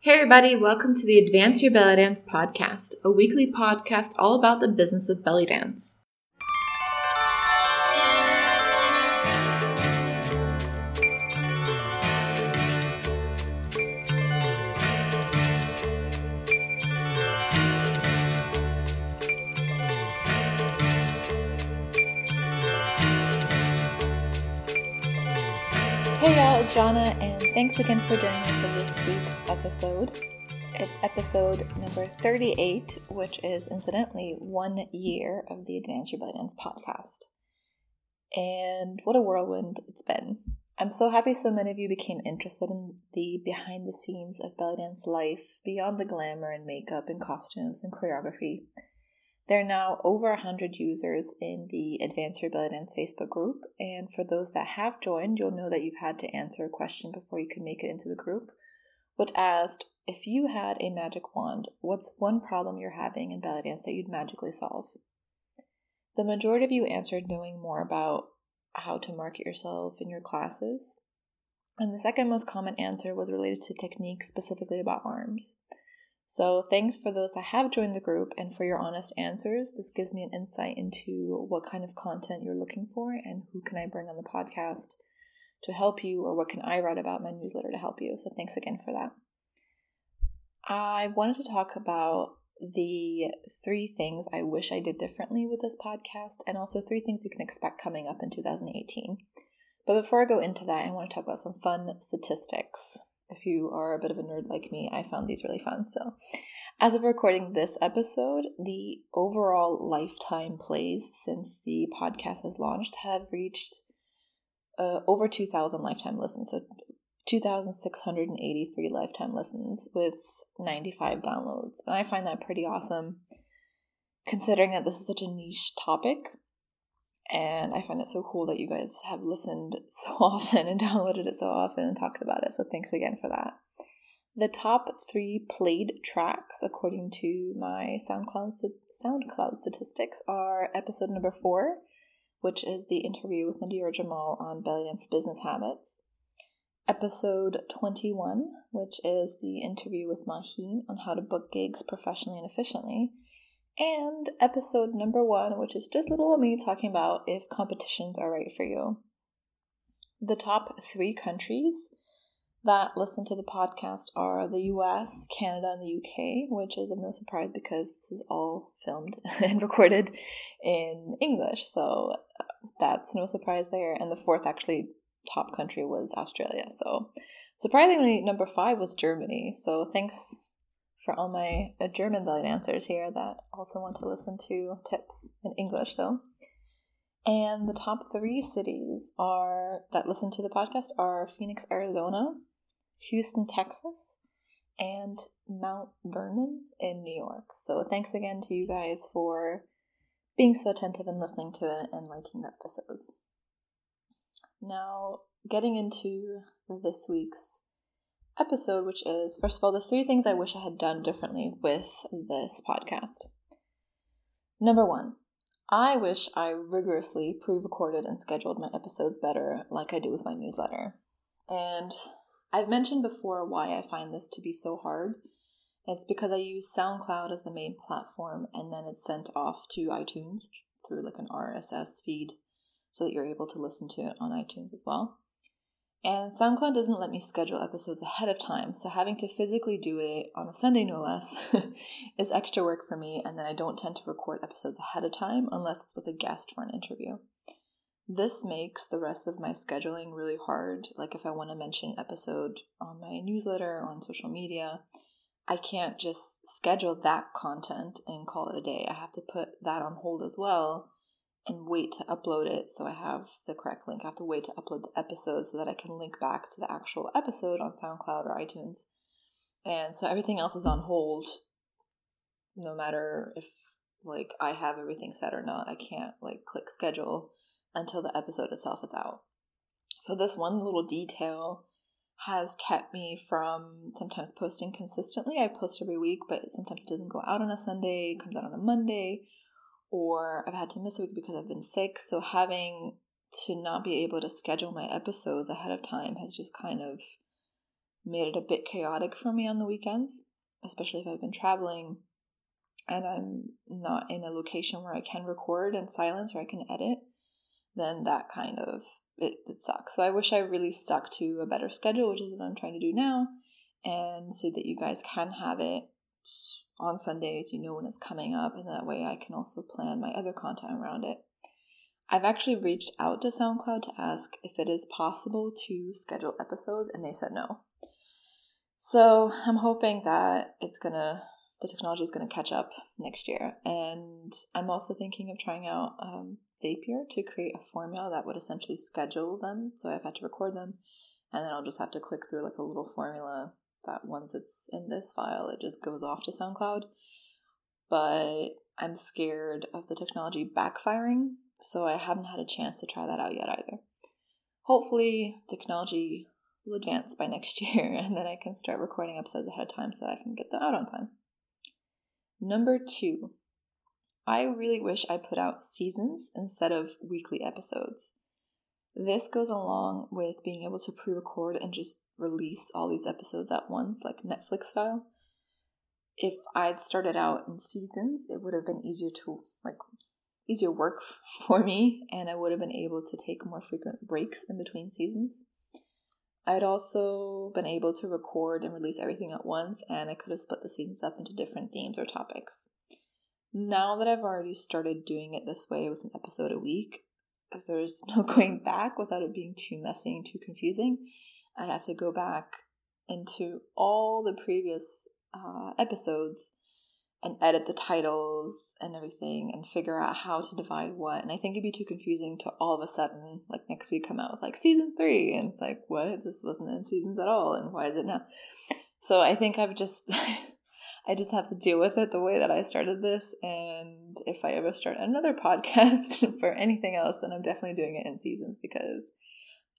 Hey, everybody, welcome to the Advance Your Belly Dance podcast, a weekly podcast all about the business of belly dance. Hey y'all, it's Zana, and thanks again for joining me for this week's episode. It's episode number 38, which is incidentally one year of the Advanced Dance podcast. And what a whirlwind it's been. I'm so happy so many of you became interested in the behind the scenes of belly dance life beyond the glamour and makeup and costumes and choreography. There are now over 100 users in the Advance Your Belly Dance Facebook group, and for those that have joined, you'll know that you've had to answer a question before you could make it into the group, which asked if you had a magic wand, what's one problem you're having in belly dance that you'd magically solve? The majority of you answered knowing more about how to market yourself in your classes, and the second most common answer was related to techniques specifically about arms. So, thanks for those that have joined the group and for your honest answers. This gives me an insight into what kind of content you're looking for and who can I bring on the podcast to help you or what can I write about my newsletter to help you. So, thanks again for that. I wanted to talk about the three things I wish I did differently with this podcast and also three things you can expect coming up in 2018. But before I go into that, I want to talk about some fun statistics if you are a bit of a nerd like me, I found these really fun. So, as of recording this episode, the overall lifetime plays since the podcast has launched have reached uh, over 2,000 lifetime listens. So, 2,683 lifetime listens with 95 downloads. And I find that pretty awesome considering that this is such a niche topic. And I find it so cool that you guys have listened so often and downloaded it so often and talked about it. So thanks again for that. The top three played tracks, according to my SoundCloud SoundCloud statistics, are episode number four, which is the interview with Nadira Jamal on belly dance business habits. Episode 21, which is the interview with Maheen on how to book gigs professionally and efficiently and episode number one, which is just little me talking about if competitions are right for you. The top three countries that listen to the podcast are the US, Canada, and the UK, which is of no surprise because this is all filmed and recorded in English. So uh, that's no surprise there. And the fourth, actually, top country was Australia. So surprisingly, number five was Germany. So thanks for all my uh, German belly dancers here that also want to listen to tips in English, though. And the top three cities are that listen to the podcast are Phoenix, Arizona, Houston, Texas, and Mount Vernon in New York. So thanks again to you guys for being so attentive and listening to it and liking the episodes. Now, getting into this week's episode, which is first of all, the three things I wish I had done differently with this podcast. Number one, I wish I rigorously pre recorded and scheduled my episodes better, like I do with my newsletter. And I've mentioned before why I find this to be so hard. It's because I use SoundCloud as the main platform, and then it's sent off to iTunes through like an RSS feed so that you're able to listen to it on iTunes as well. And SoundCloud doesn't let me schedule episodes ahead of time, so having to physically do it on a Sunday, no less, is extra work for me, and then I don't tend to record episodes ahead of time unless it's with a guest for an interview. This makes the rest of my scheduling really hard. Like, if I want to mention an episode on my newsletter or on social media, I can't just schedule that content and call it a day. I have to put that on hold as well and wait to upload it so I have the correct link. I have to wait to upload the episode so that I can link back to the actual episode on SoundCloud or iTunes. And so everything else is on hold no matter if like I have everything set or not. I can't like click schedule until the episode itself is out. So this one little detail has kept me from sometimes posting consistently. I post every week, but sometimes it doesn't go out on a Sunday, it comes out on a Monday or I've had to miss a week because I've been sick. So having to not be able to schedule my episodes ahead of time has just kind of made it a bit chaotic for me on the weekends, especially if I've been traveling and I'm not in a location where I can record in silence or I can edit, then that kind of it, it sucks. So I wish I really stuck to a better schedule, which is what I'm trying to do now, and so that you guys can have it on Sundays, you know when it's coming up, and that way I can also plan my other content around it. I've actually reached out to SoundCloud to ask if it is possible to schedule episodes, and they said no. So I'm hoping that it's gonna the technology is gonna catch up next year, and I'm also thinking of trying out um, Zapier to create a formula that would essentially schedule them. So I've had to record them, and then I'll just have to click through like a little formula that once it's in this file, it just goes off to SoundCloud. But I'm scared of the technology backfiring, so I haven't had a chance to try that out yet either. Hopefully, technology will advance by next year, and then I can start recording episodes ahead of time so I can get them out on time. Number two, I really wish I put out seasons instead of weekly episodes. This goes along with being able to pre record and just release all these episodes at once, like Netflix style. If I'd started out in seasons, it would have been easier to, like, easier work for me, and I would have been able to take more frequent breaks in between seasons. I'd also been able to record and release everything at once, and I could have split the seasons up into different themes or topics. Now that I've already started doing it this way with an episode a week, there's no going back without it being too messy and too confusing. I'd have to go back into all the previous uh, episodes and edit the titles and everything and figure out how to divide what. And I think it'd be too confusing to all of a sudden, like next week, come out with like season three. And it's like, what? This wasn't in seasons at all. And why is it now? So I think I've just I just have to deal with it the way that I started this. And if I ever start another podcast for anything else, then I'm definitely doing it in seasons because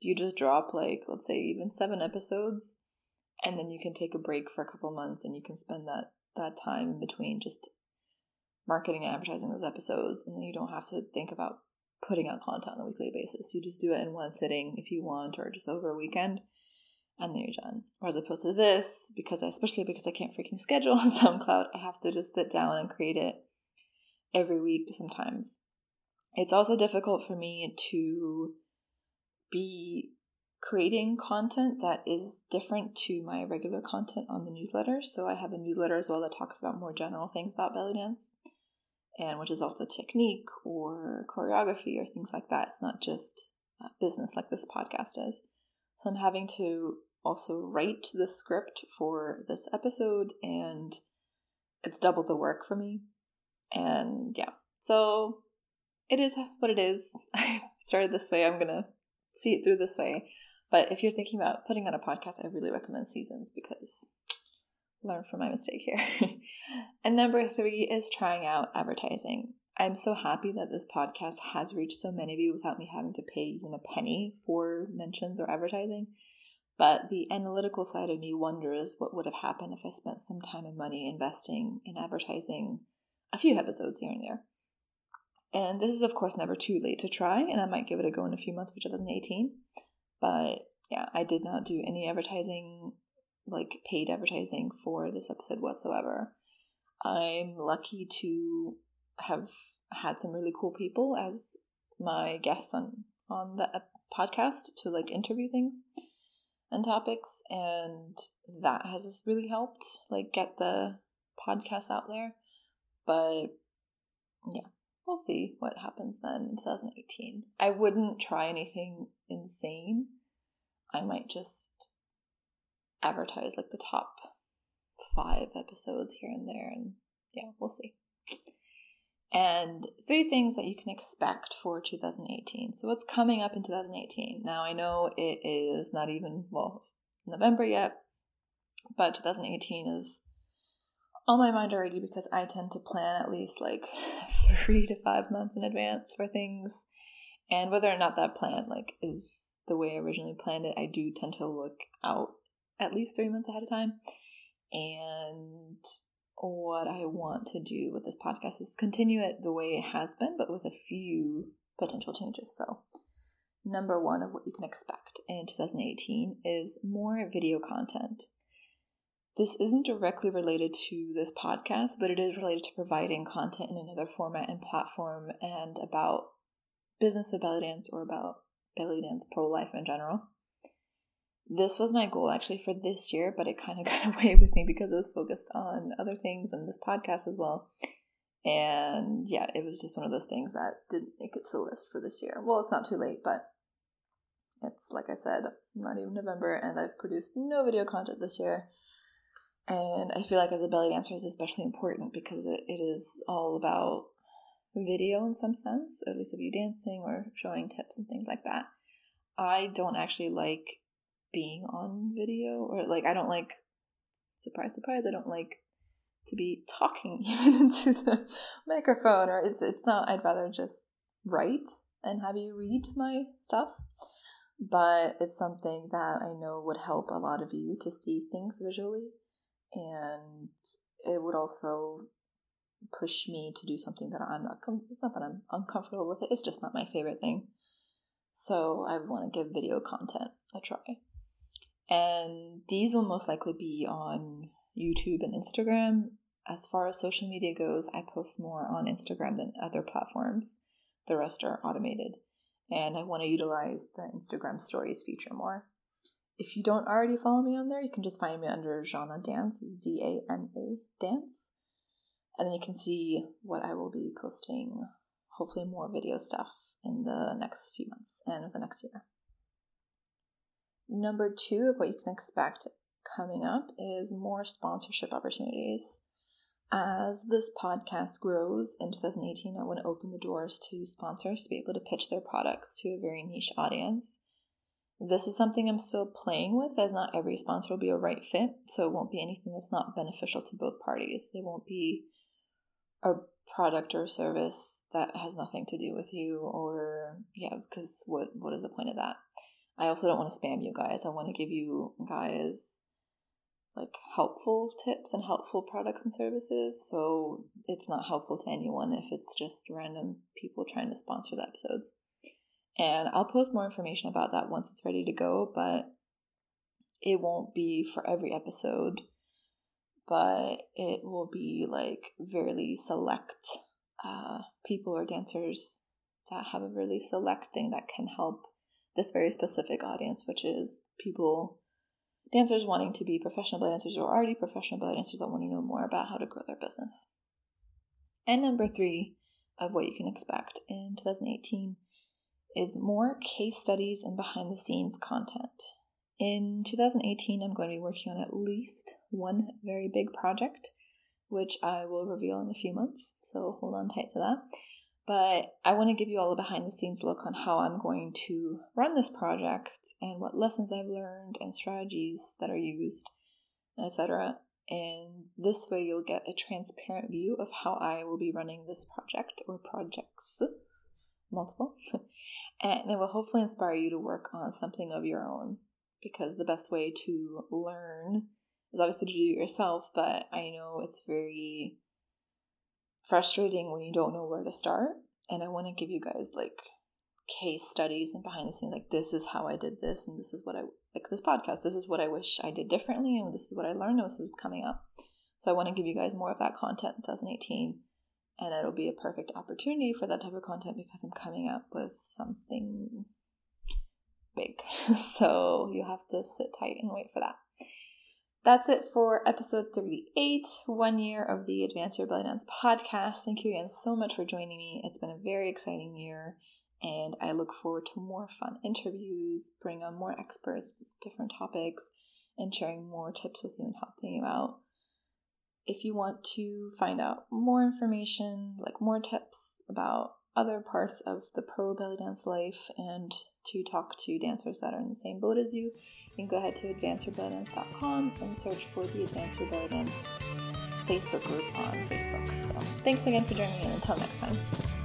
you just drop like, let's say, even seven episodes, and then you can take a break for a couple months and you can spend that that time in between just marketing and advertising those episodes and then you don't have to think about putting out content on a weekly basis you just do it in one sitting if you want or just over a weekend and then you're done. Or as opposed to this, because I, especially because I can't freaking schedule on SoundCloud, I have to just sit down and create it every week sometimes. It's also difficult for me to be creating content that is different to my regular content on the newsletter. So I have a newsletter as well that talks about more general things about belly dance, and which is also technique or choreography or things like that. It's not just uh, business like this podcast is. So I'm having to also write the script for this episode, and it's double the work for me. And yeah, so it is what it is. I started this way, I'm gonna see it through this way. But if you're thinking about putting on a podcast, I really recommend seasons because learn from my mistake here. and number three is trying out advertising. I'm so happy that this podcast has reached so many of you without me having to pay even a penny for mentions or advertising. But the analytical side of me wonders what would have happened if I spent some time and money investing in advertising a few episodes here and there. And this is, of course, never too late to try, and I might give it a go in a few months for 2018. But yeah, I did not do any advertising, like paid advertising for this episode whatsoever. I'm lucky to have had some really cool people as my guests on on the podcast to like interview things and topics and that has really helped like get the podcast out there but yeah we'll see what happens then in 2018 i wouldn't try anything insane i might just advertise like the top five episodes here and there and yeah we'll see and three things that you can expect for 2018. So, what's coming up in 2018? Now, I know it is not even, well, November yet, but 2018 is on my mind already because I tend to plan at least like three to five months in advance for things. And whether or not that plan like is the way I originally planned it, I do tend to look out at least three months ahead of time. And what I want to do with this podcast is continue it the way it has been, but with a few potential changes. So number one of what you can expect in 2018 is more video content. This isn't directly related to this podcast, but it is related to providing content in another format and platform and about business of belly dance or about belly dance pro life in general. This was my goal actually for this year, but it kind of got away with me because I was focused on other things and this podcast as well. And yeah, it was just one of those things that didn't make it to the list for this year. Well, it's not too late, but it's like I said, not even November, and I've produced no video content this year. And I feel like as a belly dancer is especially important because it, it is all about video in some sense, at least of you dancing or showing tips and things like that. I don't actually like being on video or like I don't like surprise surprise I don't like to be talking even into the microphone or it's it's not I'd rather just write and have you read my stuff but it's something that I know would help a lot of you to see things visually, and it would also push me to do something that I'm not. Com- it's not that I'm uncomfortable with it; it's just not my favorite thing. So I want to give video content a try, and these will most likely be on YouTube and Instagram. As far as social media goes, I post more on Instagram than other platforms. The rest are automated and I want to utilize the Instagram stories feature more. If you don't already follow me on there, you can just find me under Zana Dance, Z A N A Dance. And then you can see what I will be posting, hopefully more video stuff in the next few months and of the next year. Number two of what you can expect coming up is more sponsorship opportunities. As this podcast grows in 2018, I want to open the doors to sponsors to be able to pitch their products to a very niche audience. This is something I'm still playing with, as not every sponsor will be a right fit, so it won't be anything that's not beneficial to both parties. It won't be a product or service that has nothing to do with you, or yeah, because what what is the point of that? I also don't want to spam you guys. I want to give you guys like helpful tips and helpful products and services. So it's not helpful to anyone if it's just random people trying to sponsor the episodes. And I'll post more information about that once it's ready to go, but it won't be for every episode, but it will be like very select uh, people or dancers that have a really select thing that can help this very specific audience, which is people dancers wanting to be professional belly dancers or already professional belly dancers that want to know more about how to grow their business. And number three of what you can expect in 2018 is more case studies and behind the scenes content. In 2018, I'm going to be working on at least one very big project, which I will reveal in a few months, so hold on tight to that but I want to give you all a behind the scenes look on how I'm going to run this project and what lessons I've learned and strategies that are used, etc. And this way you'll get a transparent view of how I will be running this project or projects, multiple, and it will hopefully inspire you to work on something of your own because the best way to learn is obviously to do it yourself, but I know it's very frustrating when you don't know where to start. And I want to give you guys like case studies and behind the scenes like this is how I did this and this is what I like this podcast this is what I wish I did differently and this is what I learned and this is coming up. So I want to give you guys more of that content in 2018 and it'll be a perfect opportunity for that type of content because I'm coming up with something big. so you have to sit tight and wait for that. That's it for episode 38, one year of the Advance Your Dance podcast. Thank you again so much for joining me. It's been a very exciting year, and I look forward to more fun interviews, bring on more experts with different topics, and sharing more tips with you and helping you out. If you want to find out more information, like more tips about other parts of the pro belly dance life and to talk to dancers that are in the same boat as you, you can go ahead to advanceyourbellydance.com and search for the Advance Belly Dance Facebook group on Facebook. So thanks again for joining me and until next time.